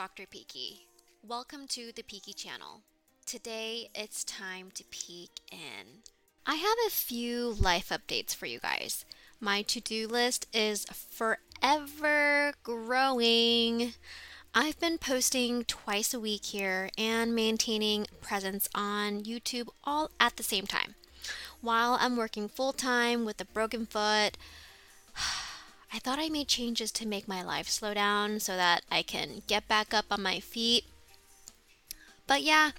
Dr. Peaky. Welcome to the Peaky channel. Today it's time to peek in. I have a few life updates for you guys. My to do list is forever growing. I've been posting twice a week here and maintaining presence on YouTube all at the same time. While I'm working full time with a broken foot, I thought I made changes to make my life slow down so that I can get back up on my feet. But yeah,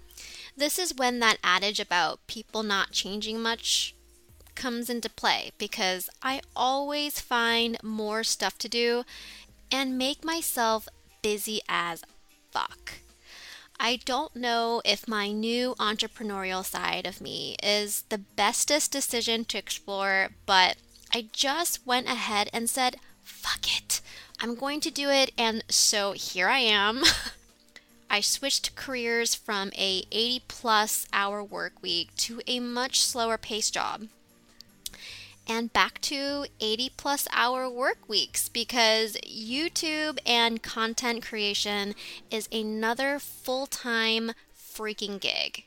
this is when that adage about people not changing much comes into play because I always find more stuff to do and make myself busy as fuck. I don't know if my new entrepreneurial side of me is the bestest decision to explore, but I just went ahead and said, fuck it. I'm going to do it. And so here I am. I switched careers from a 80 plus hour work week to a much slower pace job and back to 80 plus hour work weeks because YouTube and content creation is another full time freaking gig.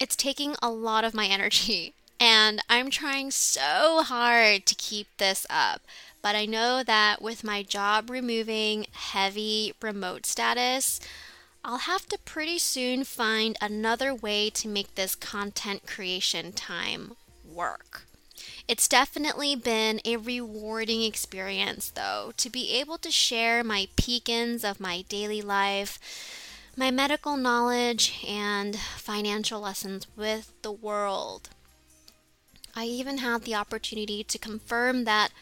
It's taking a lot of my energy, and I'm trying so hard to keep this up. But I know that with my job removing heavy remote status, I'll have to pretty soon find another way to make this content creation time work. It's definitely been a rewarding experience, though, to be able to share my peek-ins of my daily life, my medical knowledge, and financial lessons with the world. I even had the opportunity to confirm that,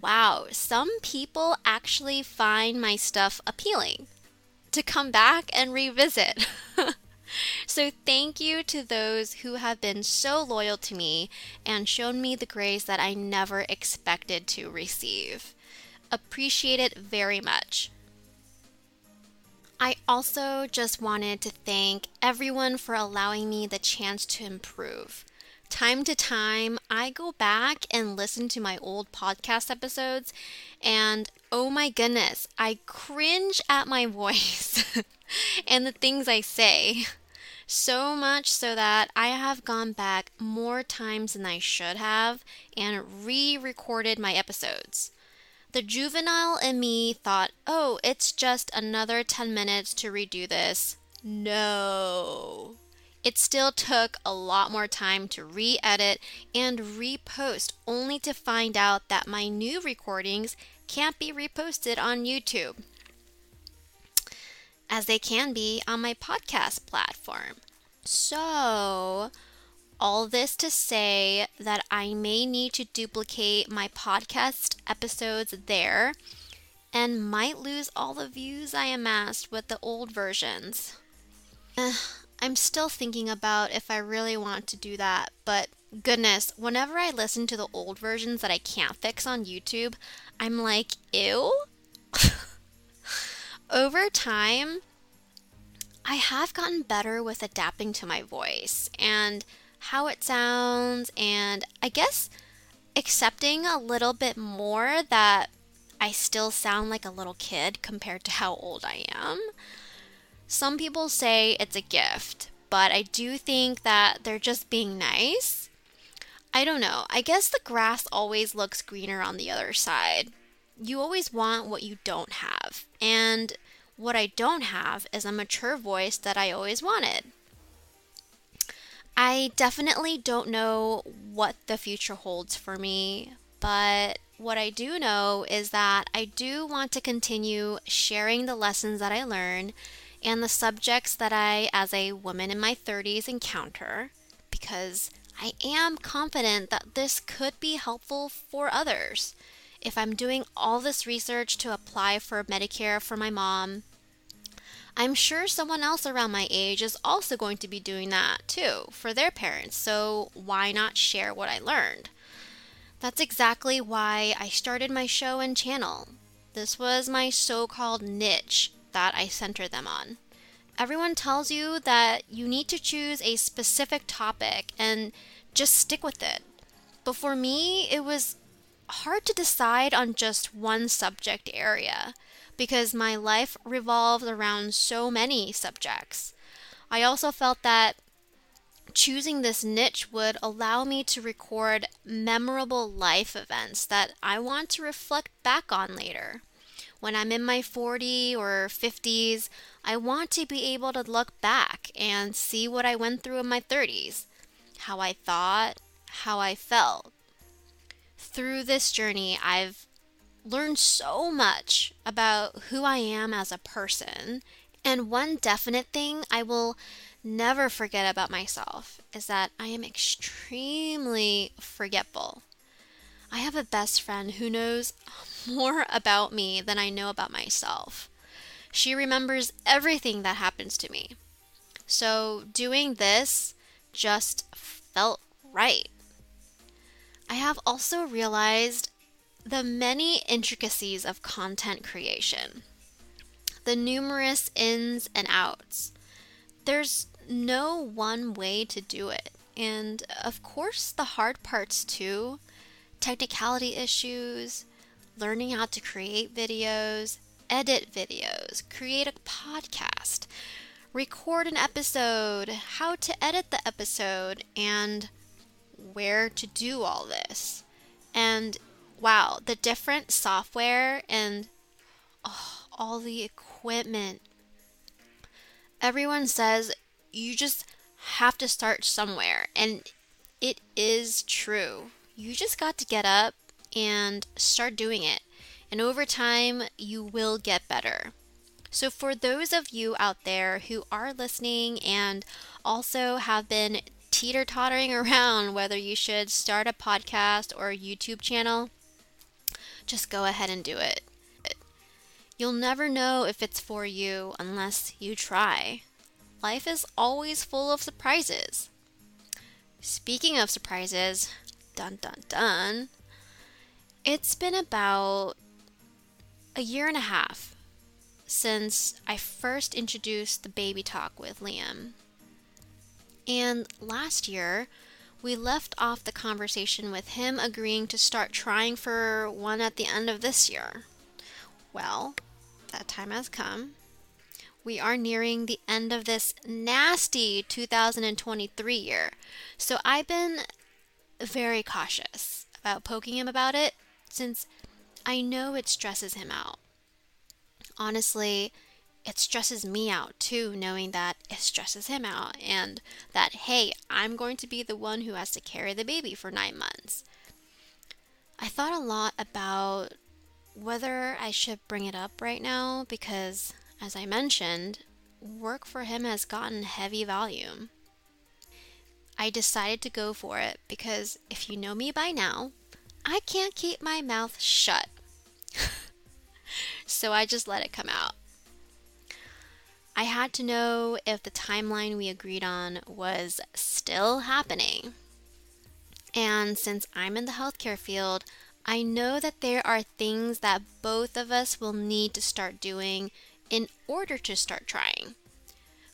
wow, some people actually find my stuff appealing to come back and revisit. So, thank you to those who have been so loyal to me and shown me the grace that I never expected to receive. Appreciate it very much. I also just wanted to thank everyone for allowing me the chance to improve. Time to time, I go back and listen to my old podcast episodes, and oh my goodness, I cringe at my voice and the things I say. So much so that I have gone back more times than I should have and re recorded my episodes. The juvenile in me thought, oh, it's just another 10 minutes to redo this. No. It still took a lot more time to re edit and repost, only to find out that my new recordings can't be reposted on YouTube as they can be on my podcast platform. So, all this to say that I may need to duplicate my podcast episodes there and might lose all the views I amassed with the old versions. I'm still thinking about if I really want to do that, but goodness, whenever I listen to the old versions that I can't fix on YouTube, I'm like, ew. Over time, I have gotten better with adapting to my voice and how it sounds, and I guess accepting a little bit more that I still sound like a little kid compared to how old I am. Some people say it's a gift, but I do think that they're just being nice. I don't know. I guess the grass always looks greener on the other side. You always want what you don't have. And what I don't have is a mature voice that I always wanted. I definitely don't know what the future holds for me, but what I do know is that I do want to continue sharing the lessons that I learn and the subjects that I, as a woman in my 30s, encounter because I am confident that this could be helpful for others. If I'm doing all this research to apply for Medicare for my mom, I'm sure someone else around my age is also going to be doing that too for their parents, so why not share what I learned? That's exactly why I started my show and channel. This was my so called niche that I center them on. Everyone tells you that you need to choose a specific topic and just stick with it. But for me, it was hard to decide on just one subject area because my life revolves around so many subjects. I also felt that choosing this niche would allow me to record memorable life events that I want to reflect back on later. When I'm in my 40s or 50s, I want to be able to look back and see what I went through in my 30s, how I thought, how I felt. Through this journey, I've learned so much about who I am as a person. And one definite thing I will never forget about myself is that I am extremely forgetful. I have a best friend who knows more about me than I know about myself. She remembers everything that happens to me. So doing this just felt right. I have also realized the many intricacies of content creation, the numerous ins and outs. There's no one way to do it. And of course, the hard parts too technicality issues, learning how to create videos, edit videos, create a podcast, record an episode, how to edit the episode, and where to do all this. And wow, the different software and oh, all the equipment. Everyone says you just have to start somewhere. And it is true. You just got to get up and start doing it. And over time, you will get better. So, for those of you out there who are listening and also have been teeter tottering around whether you should start a podcast or a YouTube channel, just go ahead and do it. You'll never know if it's for you unless you try life is always full of surprises. Speaking of surprises, dun dun dun, it's been about a year and a half since I first introduced the baby talk with Liam. And last year, we left off the conversation with him agreeing to start trying for one at the end of this year. Well, that time has come, we are nearing the end of this nasty 2023 year. So I've been very cautious about poking him about it since I know it stresses him out. Honestly, it stresses me out too, knowing that it stresses him out and that, hey, I'm going to be the one who has to carry the baby for nine months. I thought a lot about whether I should bring it up right now because as I mentioned, work for him has gotten heavy volume. I decided to go for it because if you know me by now, I can't keep my mouth shut. so I just let it come out. I had to know if the timeline we agreed on was still happening. And since I'm in the healthcare field, I know that there are things that both of us will need to start doing in order to start trying,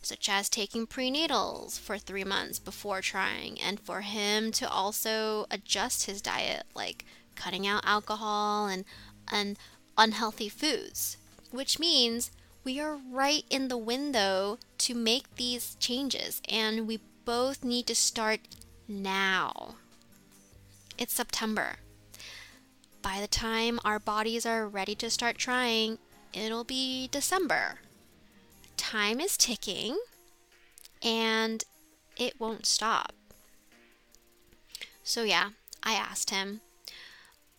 such as taking prenatals for three months before trying, and for him to also adjust his diet, like cutting out alcohol and, and unhealthy foods, which means we are right in the window to make these changes, and we both need to start now. It's September. By the time our bodies are ready to start trying, it'll be December. Time is ticking and it won't stop. So, yeah, I asked him.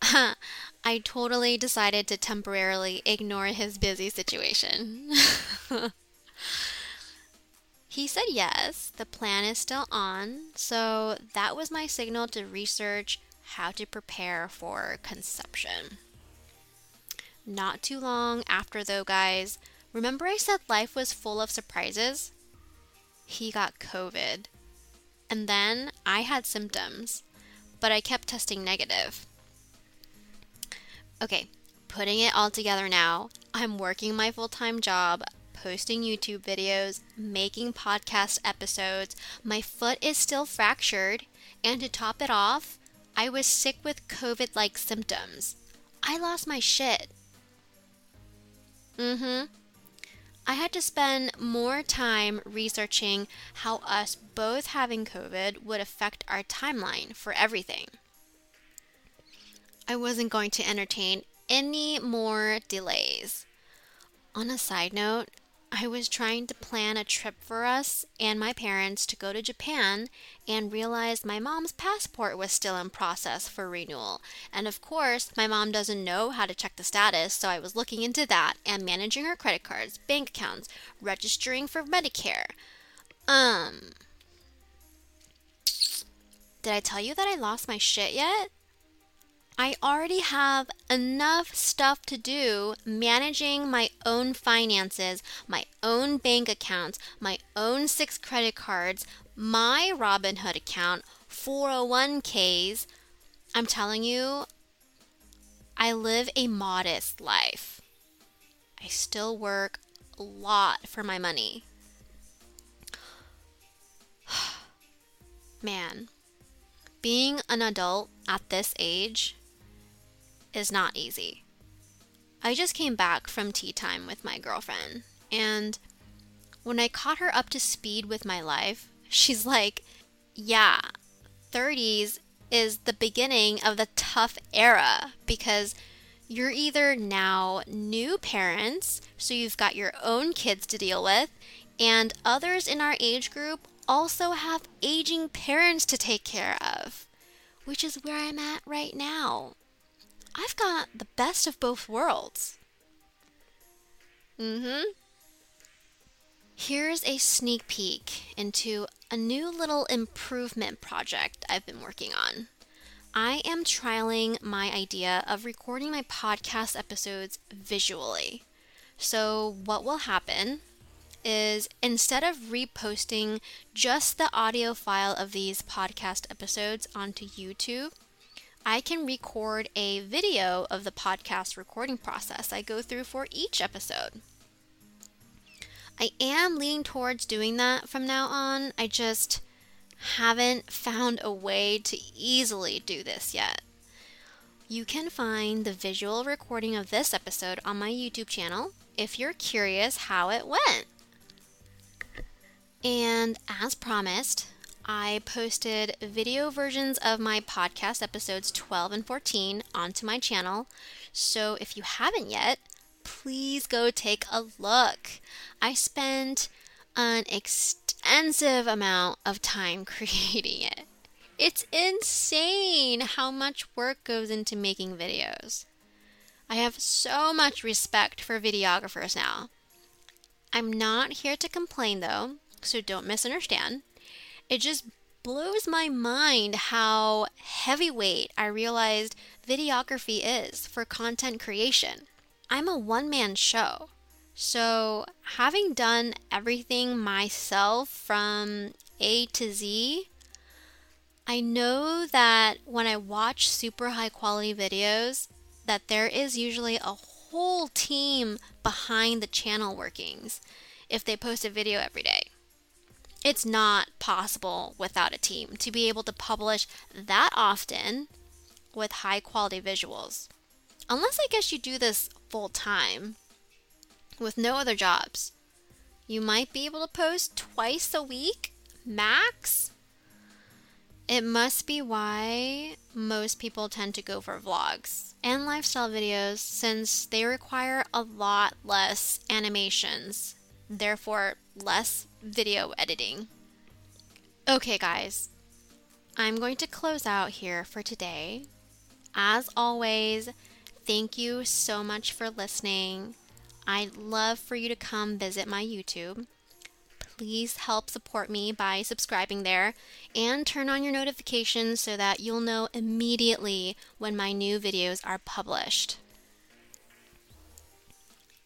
I totally decided to temporarily ignore his busy situation. he said yes, the plan is still on, so that was my signal to research how to prepare for conception. Not too long after, though, guys, remember I said life was full of surprises? He got COVID. And then I had symptoms, but I kept testing negative. Okay, putting it all together now, I'm working my full time job, posting YouTube videos, making podcast episodes. My foot is still fractured, and to top it off, I was sick with COVID like symptoms. I lost my shit. Mm hmm. I had to spend more time researching how us both having COVID would affect our timeline for everything. I wasn't going to entertain any more delays. On a side note, I was trying to plan a trip for us and my parents to go to Japan and realized my mom's passport was still in process for renewal. And of course, my mom doesn't know how to check the status, so I was looking into that and managing her credit cards, bank accounts, registering for Medicare. Um. Did I tell you that I lost my shit yet? I already have enough stuff to do managing my own finances, my own bank accounts, my own six credit cards, my Robinhood account, 401ks. I'm telling you, I live a modest life. I still work a lot for my money. Man, being an adult at this age is not easy. I just came back from tea time with my girlfriend, and when I caught her up to speed with my life, she's like, Yeah, 30s is the beginning of the tough era because you're either now new parents, so you've got your own kids to deal with, and others in our age group also have aging parents to take care of, which is where I'm at right now. I've got the best of both worlds. Mm hmm. Here's a sneak peek into a new little improvement project I've been working on. I am trialing my idea of recording my podcast episodes visually. So, what will happen is instead of reposting just the audio file of these podcast episodes onto YouTube, I can record a video of the podcast recording process I go through for each episode. I am leaning towards doing that from now on. I just haven't found a way to easily do this yet. You can find the visual recording of this episode on my YouTube channel if you're curious how it went. And as promised, I posted video versions of my podcast episodes 12 and 14 onto my channel. So if you haven't yet, please go take a look. I spent an extensive amount of time creating it. It's insane how much work goes into making videos. I have so much respect for videographers now. I'm not here to complain though, so don't misunderstand. It just blows my mind how heavyweight I realized videography is for content creation. I'm a one man show. So, having done everything myself from A to Z, I know that when I watch super high quality videos that there is usually a whole team behind the channel workings if they post a video every day it's not possible without a team to be able to publish that often with high quality visuals. Unless I guess you do this full time with no other jobs. You might be able to post twice a week, max. It must be why most people tend to go for vlogs and lifestyle videos since they require a lot less animations, therefore, less video editing. Okay, guys, I'm going to close out here for today. As always, thank you so much for listening. I'd love for you to come visit my YouTube. Please help support me by subscribing there and turn on your notifications so that you'll know immediately when my new videos are published.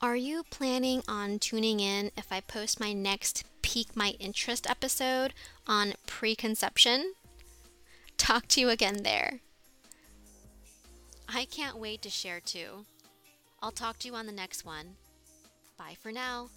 Are you planning on tuning in if I post my next Pique My Interest episode on preconception? Talk to you again there. I can't wait to share too. I'll talk to you on the next one. Bye for now.